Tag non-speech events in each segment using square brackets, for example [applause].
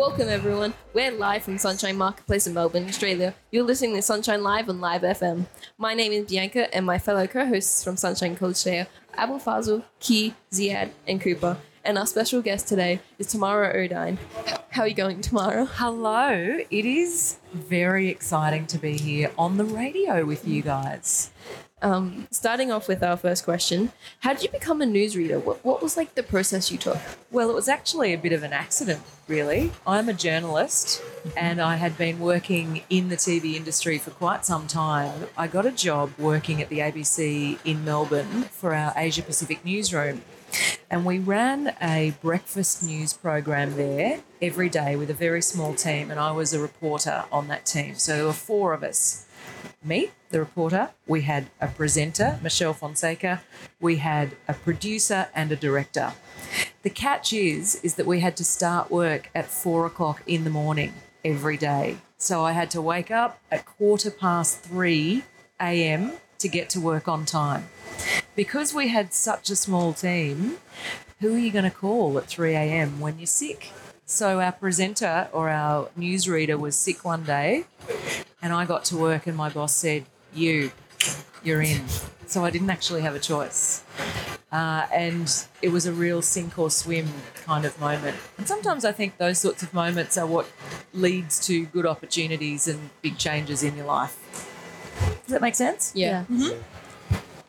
Welcome, everyone. We're live from Sunshine Marketplace in Melbourne, Australia. You're listening to Sunshine Live on Live FM. My name is Bianca, and my fellow co hosts from Sunshine College today are Abul Fazl, Key, Ziad, and Cooper. And our special guest today is Tamara Oudyn. How are you going, Tamara? Hello, it is very exciting to be here on the radio with you guys. Um, starting off with our first question, how did you become a newsreader? What, what was like the process you took? Well, it was actually a bit of an accident, really. I'm a journalist and I had been working in the TV industry for quite some time. I got a job working at the ABC in Melbourne for our Asia Pacific newsroom. And we ran a breakfast news program there every day with a very small team, and I was a reporter on that team. So there were four of us me, the reporter, we had a presenter, Michelle Fonseca, we had a producer and a director. The catch is, is that we had to start work at four o'clock in the morning every day. So I had to wake up at quarter past three a.m. to get to work on time. Because we had such a small team, who are you going to call at 3 a.m. when you're sick? So our presenter or our newsreader was sick one day, and I got to work, and my boss said, "You, you're in." So I didn't actually have a choice, uh, and it was a real sink or swim kind of moment. And sometimes I think those sorts of moments are what leads to good opportunities and big changes in your life. Does that make sense? Yeah.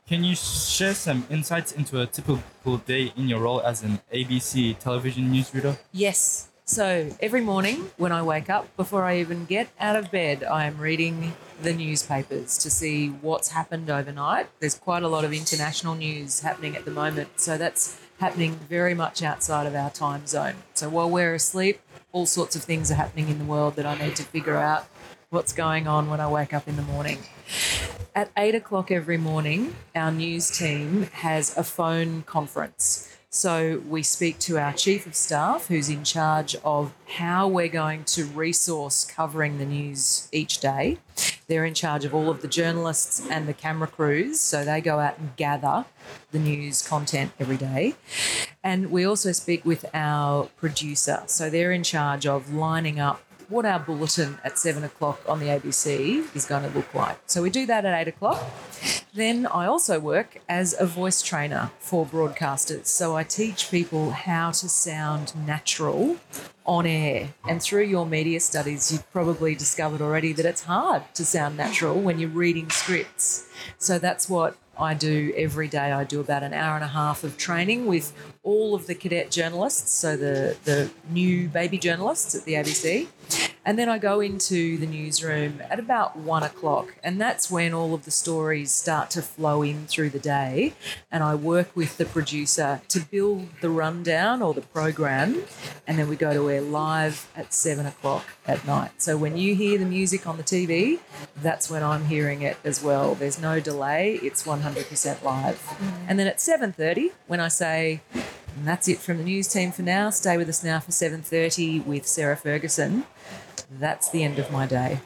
Can you share some insights into a typical day in your role as an ABC television newsreader? Yes. So every morning when I wake up, before I even get out of bed, I am reading the newspapers to see what's happened overnight. There's quite a lot of international news happening at the moment. So that's happening very much outside of our time zone. So while we're asleep, all sorts of things are happening in the world that I need to figure out what's going on when I wake up in the morning. At eight o'clock every morning, our news team has a phone conference. So we speak to our chief of staff, who's in charge of how we're going to resource covering the news each day. They're in charge of all of the journalists and the camera crews, so they go out and gather the news content every day. And we also speak with our producer, so they're in charge of lining up what our bulletin at seven o'clock on the ABC is going to look like. So we do that at eight o'clock. Then I also work as a voice trainer for broadcasters. So I teach people how to sound natural on air. And through your media studies, you've probably discovered already that it's hard to sound natural when you're reading scripts. So that's what I do every day. I do about an hour and a half of training with all of the cadet journalists, so the, the new baby journalists at the ABC. And then I go into the newsroom at about one o'clock, and that's when all of the stories start to flow in through the day. And I work with the producer to build the rundown or the program, and then we go to air live at seven o'clock at night. So when you hear the music on the TV, that's when I'm hearing it as well. There's no delay; it's 100% live. Mm. And then at 7:30, when I say, and that's it from the news team for now. Stay with us now for 7:30 with Sarah Ferguson. That's the end of my day.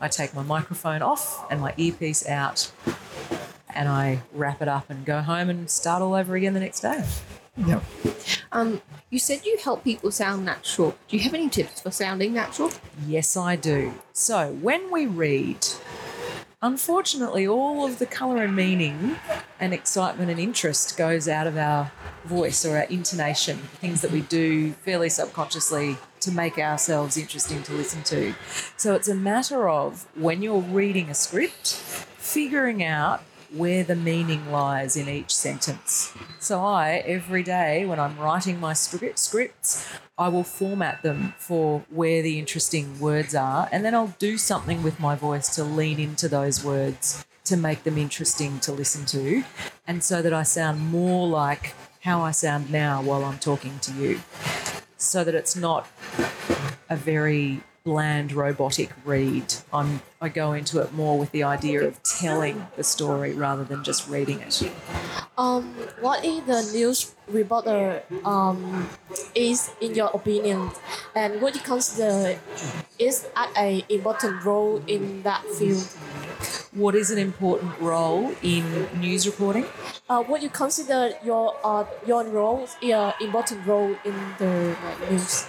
I take my microphone off and my earpiece out and I wrap it up and go home and start all over again the next day. Yeah. Um, you said you help people sound natural. Do you have any tips for sounding natural? Yes, I do. So, when we read, unfortunately, all of the colour and meaning and excitement and interest goes out of our voice or our intonation, things that we do fairly subconsciously to make ourselves interesting to listen to. So, it's a matter of when you're reading a script, figuring out where the meaning lies in each sentence. So I every day when I'm writing my script scripts, I will format them for where the interesting words are and then I'll do something with my voice to lean into those words to make them interesting to listen to and so that I sound more like how I sound now while I'm talking to you. So that it's not a very bland robotic read. I'm, I go into it more with the idea of telling the story rather than just reading it. Um, what is the news reporter um, is in your opinion, and what you consider is at a important role in that field? What is an important role in news reporting? Uh, what you consider your uh, your role, your important role in the like, news?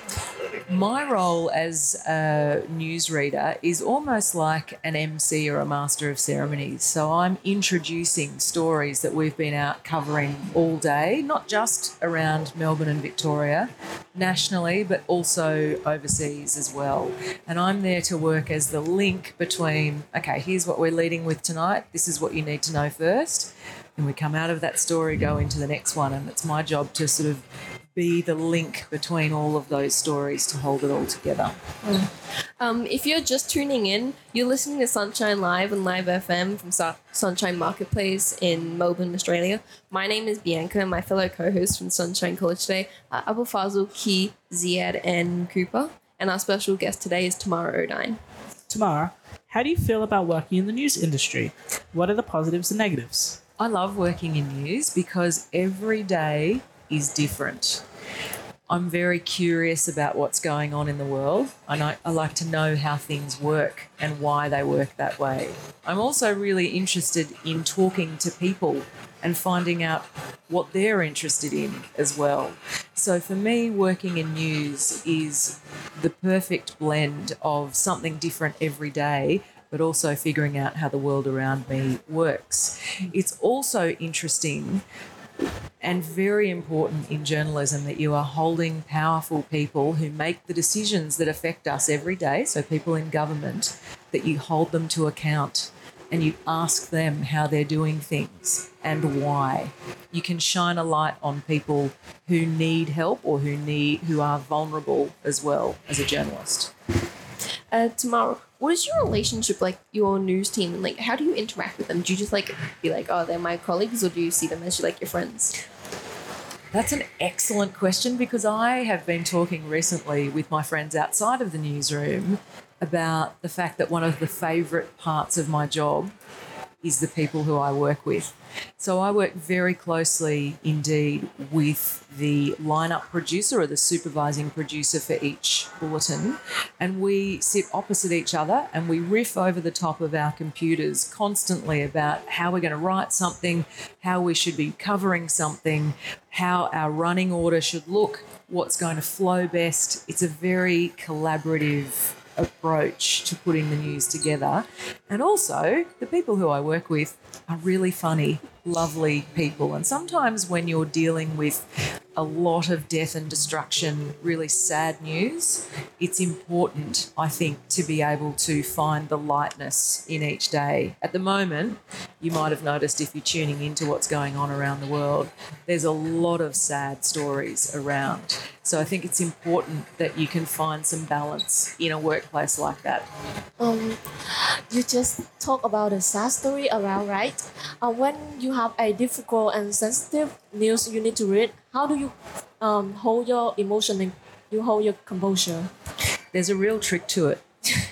My role as a newsreader is almost like an MC or a master of ceremonies. So I'm introducing stories that we've been out covering all day, not just around Melbourne and Victoria, nationally, but also overseas as well. And I'm there to work as the link between, okay, here's what we're leading with tonight, this is what you need to know first. And we come out of that story, go into the next one, and it's my job to sort of be the link between all of those stories to hold it all together. Um, if you're just tuning in, you're listening to Sunshine Live and Live FM from Su- Sunshine Marketplace in Melbourne, Australia. My name is Bianca, and my fellow co-hosts from Sunshine College today are Abu Fazl, Key, Ziad, and Cooper. And our special guest today is Tamara Oudyn. Tamara, how do you feel about working in the news industry? What are the positives and negatives? I love working in news because every day is different. I'm very curious about what's going on in the world, and I, I, like to know how things work and why they work that way. I'm also really interested in talking to people and finding out what they're interested in as well. So for me, working in news is the perfect blend of something different every day but also figuring out how the world around me works. It's also interesting and very important in journalism that you are holding powerful people who make the decisions that affect us every day, so people in government, that you hold them to account and you ask them how they're doing things and why. You can shine a light on people who need help or who need who are vulnerable as well as a journalist. Uh, Tamara, what is your relationship like your news team and like how do you interact with them? Do you just like be like, oh, they're my colleagues, or do you see them as like your friends? That's an excellent question because I have been talking recently with my friends outside of the newsroom about the fact that one of the favourite parts of my job is the people who I work with. So I work very closely indeed with the lineup producer or the supervising producer for each bulletin. And we sit opposite each other and we riff over the top of our computers constantly about how we're going to write something, how we should be covering something, how our running order should look, what's going to flow best. It's a very collaborative approach to putting the news together. And also, the people who I work with are really funny, lovely people. And sometimes when you're dealing with a lot of death and destruction, really sad news, it's important, I think, to be able to find the lightness in each day. At the moment, you might have noticed if you're tuning into what's going on around the world, there's a lot of sad stories around. So I think it's important that you can find some balance in a workplace like that. Um, you just talk about a sad story around, right? Uh, when you have a difficult and sensitive news you need to read, how do you um, hold your emotion and you hold your composure? There's a real trick to it. [laughs]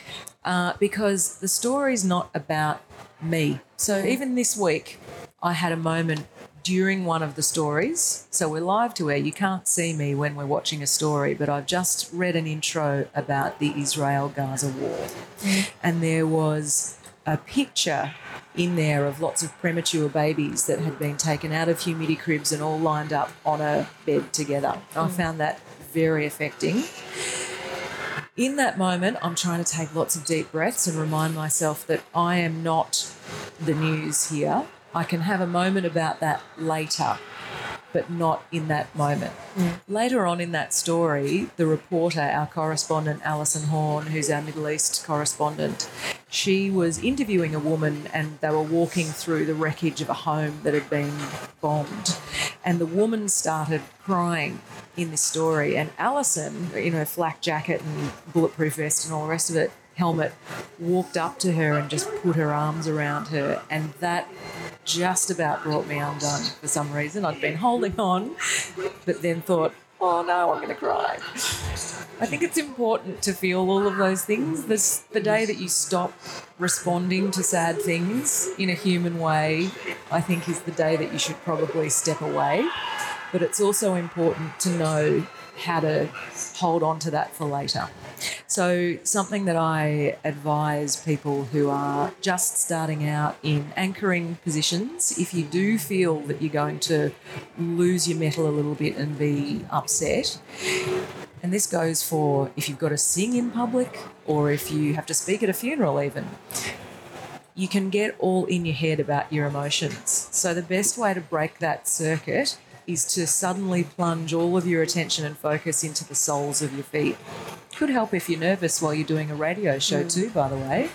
Uh, because the story's not about me. So even this week, I had a moment during one of the stories. So we're live to air. You can't see me when we're watching a story, but I've just read an intro about the Israel Gaza war. And there was a picture in there of lots of premature babies that had been taken out of humidity cribs and all lined up on a bed together. I mm. found that very affecting. In that moment, I'm trying to take lots of deep breaths and remind myself that I am not the news here. I can have a moment about that later, but not in that moment. Mm. Later on in that story, the reporter, our correspondent, Allyson Horn, who's our Middle East correspondent, she was interviewing a woman and they were walking through the wreckage of a home that had been bombed. And the woman started crying in this story. And Allyson, in her flak jacket and bulletproof vest and all the rest of it, helmet, walked up to her and just put her arms around her. And that just about brought me undone for some reason. I'd been holding on, but then thought, oh no, I'm going to cry. I think it's important to feel all of those things. The day that you stop responding to sad things in a human way, I think is the day that you should probably step away. But it's also important to know how to hold on to that for later. So, something that I advise people who are just starting out in anchoring positions, if you do feel that you're going to lose your mettle a little bit and be upset, And this goes for if you've got to sing in public or if you have to speak at a funeral, even. You can get all in your head about your emotions. So, the best way to break that circuit is to suddenly plunge all of your attention and focus into the soles of your feet. Could help if you're nervous while you're doing a radio show, mm. too, by the way.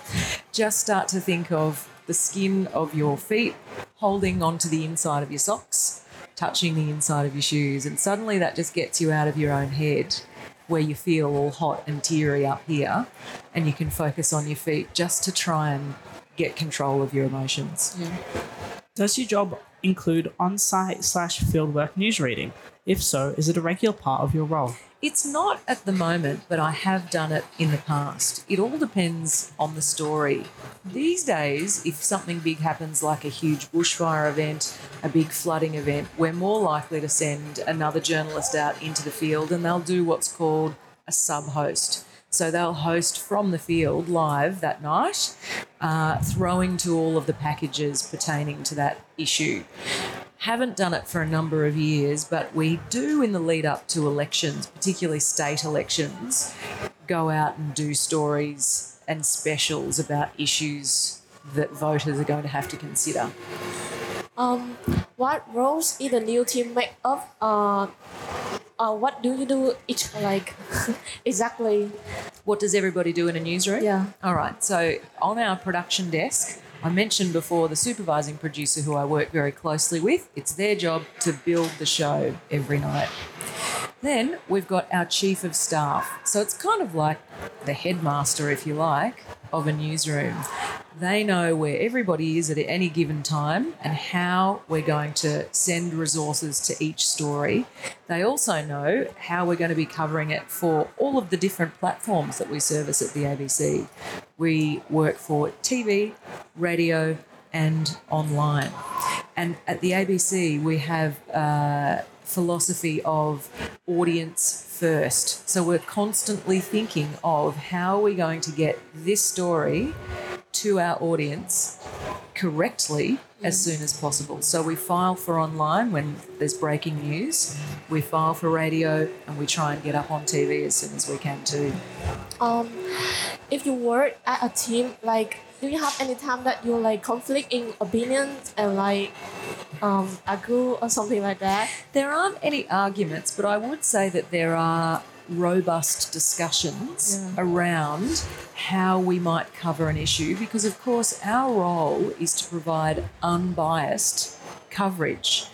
Just start to think of the skin of your feet holding onto the inside of your socks, touching the inside of your shoes, and suddenly that just gets you out of your own head where you feel all hot and teary up here, and you can focus on your feet just to try and get control of your emotions. Does your job include on site slash fieldwork news reading? If so, is it a regular part of your role? It's not at the moment, but I have done it in the past. It all depends on the story. These days, if something big happens, like a huge bushfire event, a big flooding event, we're more likely to send another journalist out into the field and they'll do what's called a sub host. So they'll host from the field live that night, uh, throwing to all of the packages pertaining to that issue. Haven't done it for a number of years, but we do in the lead up to elections, particularly state elections, go out and do stories and specials about issues that voters are going to have to consider. Um, what roles in the new team make up? Uh, uh, what do you do each like [laughs] exactly? What does everybody do in a newsroom? Yeah. All right. So on our production desk, I mentioned before the supervising producer who I work very closely with. It's their job to build the show every night. Then we've got our chief of staff. So it's kind of like the headmaster, if you like, of a newsroom. They know where everybody is at any given time and how we're going to send resources to each story. They also know how we're going to be covering it for all of the different platforms that we service at the ABC. We work for TV, radio, and online. And at the ABC, we have a philosophy of audience first. So we're constantly thinking of how are we going to get this story to our audience correctly as soon as possible. So we file for online when there's breaking news, we file for radio, and we try and get up on TV as soon as we can too. Um, if you work at a team, like, do you have any time that you like conflict in opinions and like um argue or something like that? There aren't any arguments, but I would say that there are robust discussions around how we might cover an issue because, of course, our role is to provide unbiased coverage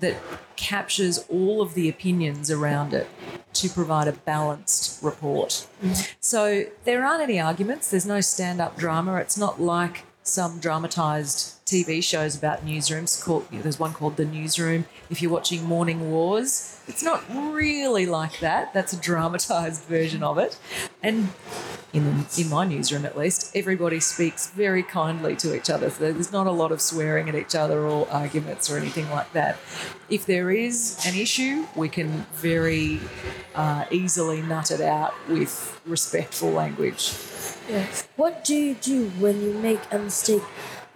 that captures all of the opinions around it to provide a balanced report. Mm-hmm. So there aren't any arguments, there's no stand up drama. It's not like some dramatised TV shows about newsrooms. Called, there's one called The Newsroom. If you're watching Morning Wars, it's not really like that. That's a dramatised version of it. And in, in my newsroom at least, everybody speaks very kindly to each other. So there's not a lot of swearing at each other or arguments or anything like that. If there is an issue, we can very uh, easily nut it out with respectful language. Yeah. What do you do when you make a mistake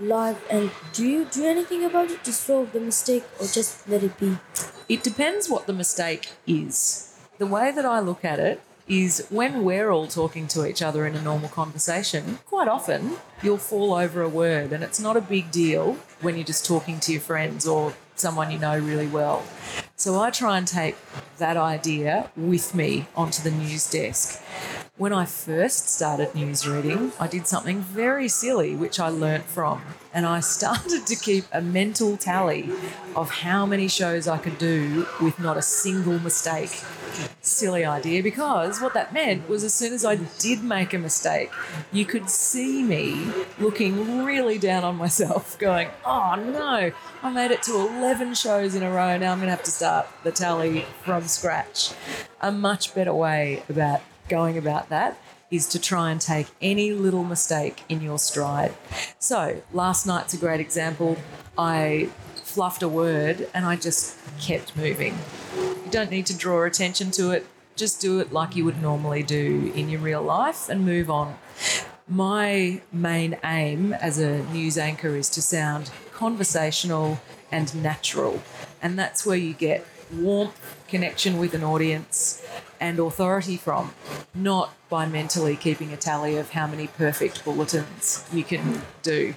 live and do you do anything about it to solve the mistake or just let it be? It depends what the mistake is. The way that I look at it is when we're all talking to each other in a normal conversation, quite often you'll fall over a word, and it's not a big deal when you're just talking to your friends or someone you know really well. So I try and take that idea with me onto the news desk. When I first started news reading, I did something very silly, which I learnt from. And I [laughs] started to keep a mental tally of how many shows I could do with not a single mistake. Silly idea, because what that meant was as soon as I did make a mistake, you could see me looking really down on myself, [laughs] going, oh no, I made it to 11 shows in a row. Now I'm going to have to start the tally from scratch. A much better way about going about that is to try and take any little mistake in your stride. So, last night's a great example. I fluffed a word and I just kept moving. You don't need to draw attention to it, just do it like you would normally do in your real life and move on. My main aim as a news anchor is to sound conversational and natural, and that's where you get warmth, connection with an audience, and authority from, not by mentally keeping a tally of how many perfect bulletins you can do.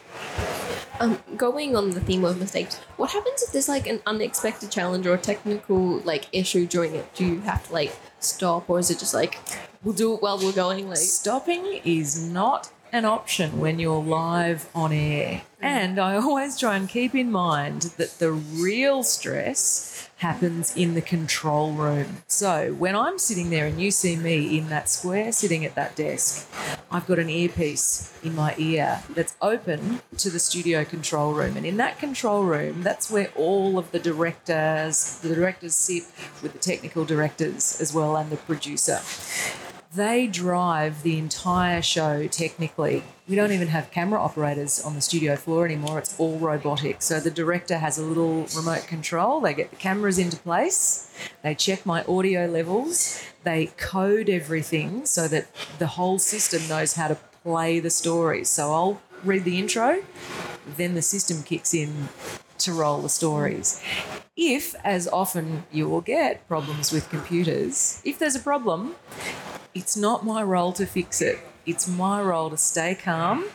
Um, going on the theme of mistakes, what happens if there's like an unexpected challenge or a technical like issue during it? Do you have to like stop, or is it just like we'll do it while we're going? Like, Stopping is not an option when you're live on air. Mm. And I always try and keep in mind that the real stress happens in the control room. So when I'm sitting there and you see me in that square sitting at that desk, I've got an earpiece in my ear that's open to the studio control room. And in that control room, that's where all of the directors, the directors sit with the technical directors as well and the producer they drive the entire show technically. We don't even have camera operators on the studio floor anymore. It's all robotic. So the director has a little remote control. They get the cameras into place. They check my audio levels. They code everything so that the whole system knows how to play the stories. So I'll read the intro, then the system kicks in to roll the stories. If, as often you will get problems with computers, if there's a problem, it's not my role to fix it. It's my role to stay calm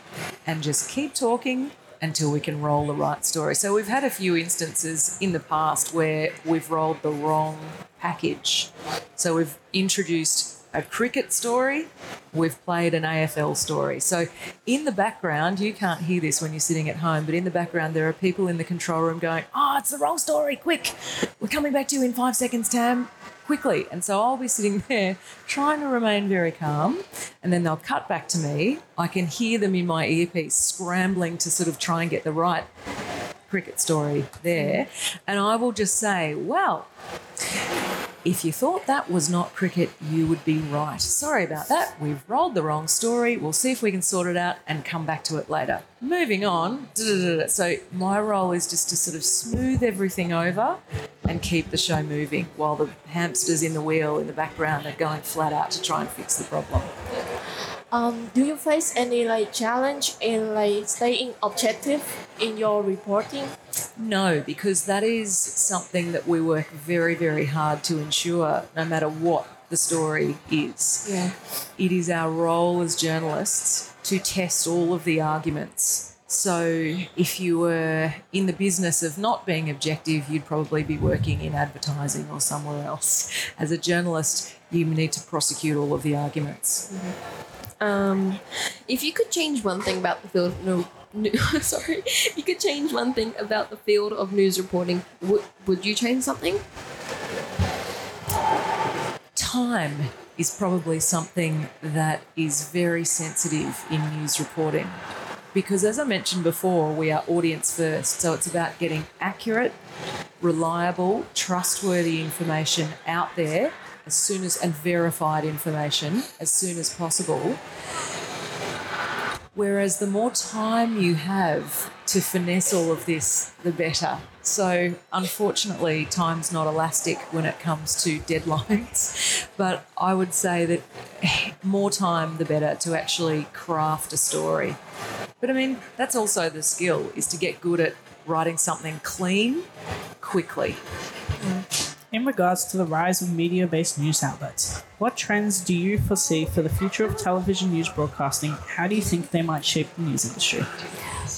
and just keep talking until we can roll the right story. So we've had a few instances in the past where we've rolled the wrong package. So we've introduced a cricket story, we've played an AFL story. So in the background, you can't hear this when you're sitting at home, but in the background, there are people in the control room going, Oh, it's the wrong story, quick! We're coming back to you in five seconds, Tam. Quickly. And so I'll be sitting [laughs] there trying to remain very calm, and then they'll cut back to me. I can hear them in my earpiece scrambling to sort of try and get the right cricket story there. And I will just say, Well, if you thought that was not cricket, you would be right. Sorry about that. We've rolled the wrong story. We'll see if we can sort it out and come back to it later. Moving on. So, my role is just to sort of smooth everything over and keep the show moving while the hamsters in the wheel in the background are going flat out to try and fix the problem. Um, do you face any like challenge in like staying objective in your reporting? No, because that is something that we work very, very hard to ensure no matter what the story is. Yeah. It is our role as journalists to test all of the arguments. So, if you were in the business of not being objective, you'd probably be working in advertising or somewhere else. As a journalist, you need to prosecute all of the arguments. Um, if you could change one thing about the field, no, no [laughs] sorry, if you could change one thing about the field of news reporting, would would you change something? time is probably something that is very sensitive in news reporting. Because as I mentioned before, we are audience first. So it's about getting accurate, reliable, trustworthy information out there as soon as and verified information as soon as possible. Whereas the more time you have to finesse all of this, the better. So, unfortunately, time's not elastic when it comes to [laughs] deadlines. But I would say that [laughs] more time, the better to actually craft a story. But I mean, that's also the skill is to get good at writing something clean quickly. In regards to the rise of media based news outlets, what trends do you foresee for the future of television news broadcasting? How do you think they might shape the news industry?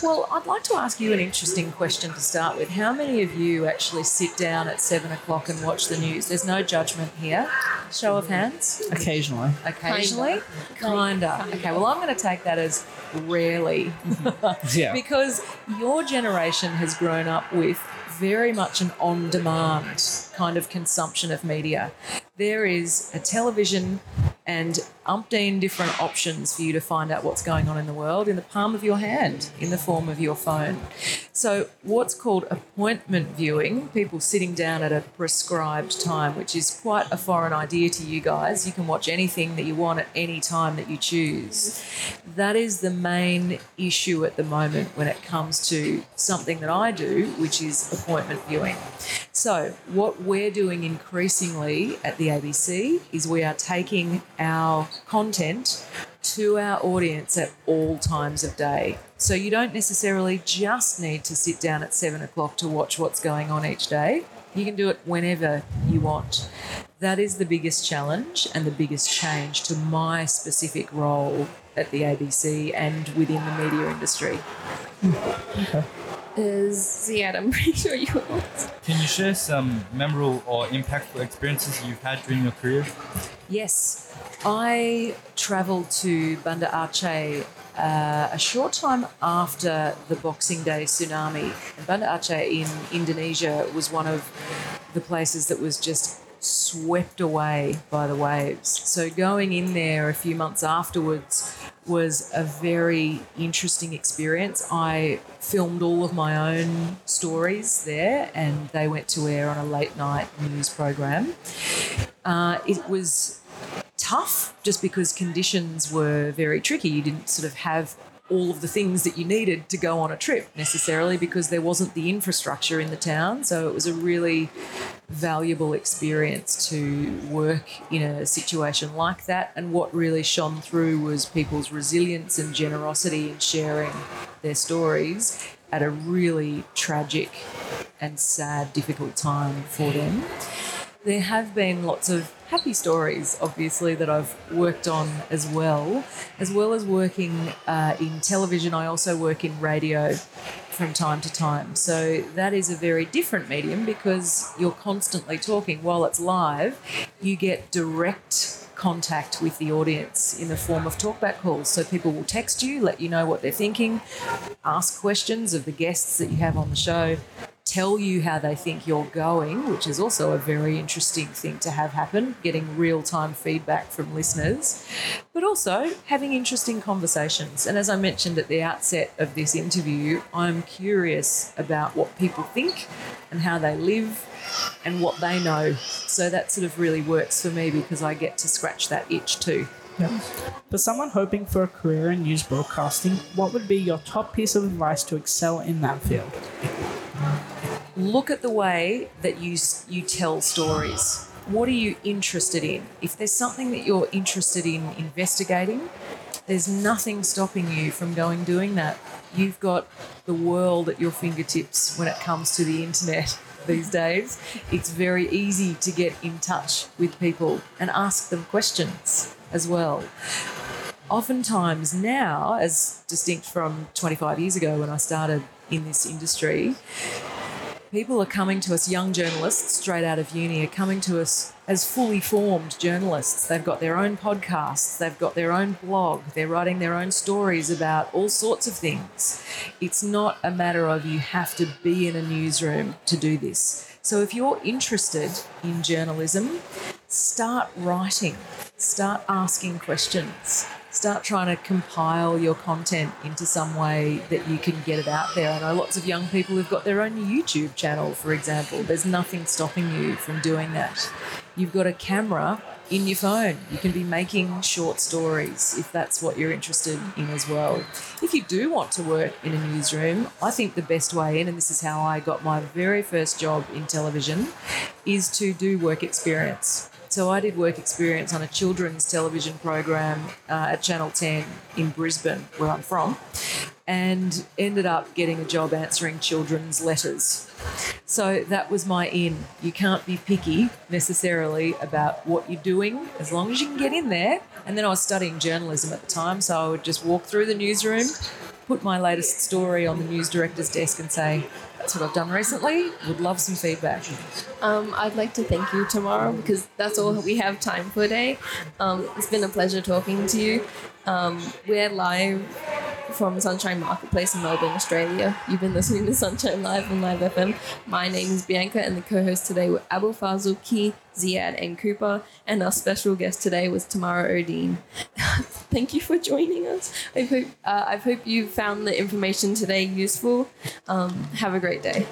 Well, I'd like to ask you an interesting question to start with. How many of you actually sit down at seven o'clock and watch the news? There's no judgment here. Show of hands. Occasionally. Occasionally? Kinda. Okay, well, I'm going to take that as rarely mm-hmm. [laughs] Yeah. because your generation has grown up with very much an on demand kind of consumption of media. There is a television and umpteen different options for you to find out what's going on in the world in the palm of your hand in the form of your phone. So, what's called appointment viewing, people sitting down at a prescribed time, which is quite a foreign idea to you guys. You can watch anything that you want at any time that you choose. That is the main issue at the moment when it comes to something that I do, which is appointment viewing. So, what we're doing increasingly at the ABC is we are taking our content to our audience at all times of day. So, you don't necessarily just need to sit down at seven o'clock to watch what's going on each day. You can do it whenever you want. That is the biggest challenge and the biggest change to my specific role at the ABC and within the media industry. Is Ziad, I'm pretty sure you will. Can you share some memorable or impactful experiences you've had during your career? Yes, I travelled to Banda Aceh uh, a short time after the Boxing Day tsunami. And Banda Aceh in Indonesia was one of the places that was just swept away by the waves. So going in there a few months afterwards was a very interesting experience. I filmed all of my own stories there and they went to air on a late night news program. Uh, it was tough just because conditions were very tricky. You didn't sort of have all of the things that you needed to go on a trip necessarily because there wasn't the infrastructure in the town. So it was a really valuable experience to work in a situation like that. And what really shone through was people's resilience and generosity in sharing their stories at a really tragic and sad, difficult time for them. There have been lots of happy stories, obviously, that I've worked on as well. As well as working uh, in television, I also work in radio from time to time. So that is a very different medium because you're constantly talking while it's live. You get direct contact with the audience in the form of talkback calls. So people will text you, let you know what they're thinking, ask questions of the guests that you have on the show, tell you how they think you're going, which is also a very interesting thing to have happen, getting real time feedback from listeners, but also having interesting conversations. And as I mentioned at the outset of this interview, I'm curious about what people think and how they live and what they know. So that sort of really works for me because I get to scratch that itch too. For someone hoping for a career in news broadcasting, what would be your top piece of advice to excel in that field? look at the way that you you tell stories. What are you interested in? If there's something that you're interested in investigating, there's nothing stopping you from going doing that. You've got the world at your fingertips when it comes to the internet [laughs] these days. It's very easy to get in touch with people and ask them questions as well. Oftentimes now, as distinct from 25 years ago when I started in this industry, people are coming to us, young journalists straight out of uni, are coming to us as fully formed journalists. They've got their own podcasts, they've got their own blog, they're writing their own stories about all sorts of things. It's not a matter of you have to be in a newsroom to do this. So if you're interested in journalism, start writing, start asking questions start trying to compile your content into some way that you can get it out there. I know lots of young people who've got their own YouTube channel, for example. There's nothing stopping you from doing that. You've got a camera in your phone. You can be making short stories if that's what you're interested in as well. If you do want to work in a newsroom, I think the best way in, and this is how I got my very first job in television, is to do work experience. So I did work experience on a children's television program uh, at Channel 10 in Brisbane, where I'm from, and ended up getting a job answering children's letters. So that was my in. You can't be picky necessarily about what you're doing as long as you can get in there. And then I was studying journalism at the time, so I would just walk through the newsroom, put my latest story on the news director's desk, and say, that's what I've done recently. Would love some feedback. Um, I'd like to thank you Tamara because that's all we have time for today. Um, it's been a pleasure talking to you. Um, we're live from Sunshine Marketplace in Melbourne, Australia. You've been listening to Sunshine Live on Live FM. My name is Bianca, and the co-hosts today were Abu Fazl, Ki, Ziad, and Cooper. And our special guest today was Tamara Oudyn. [laughs] Thank you for joining us. I hope uh, I hope you found the information today useful. Um, have a great day.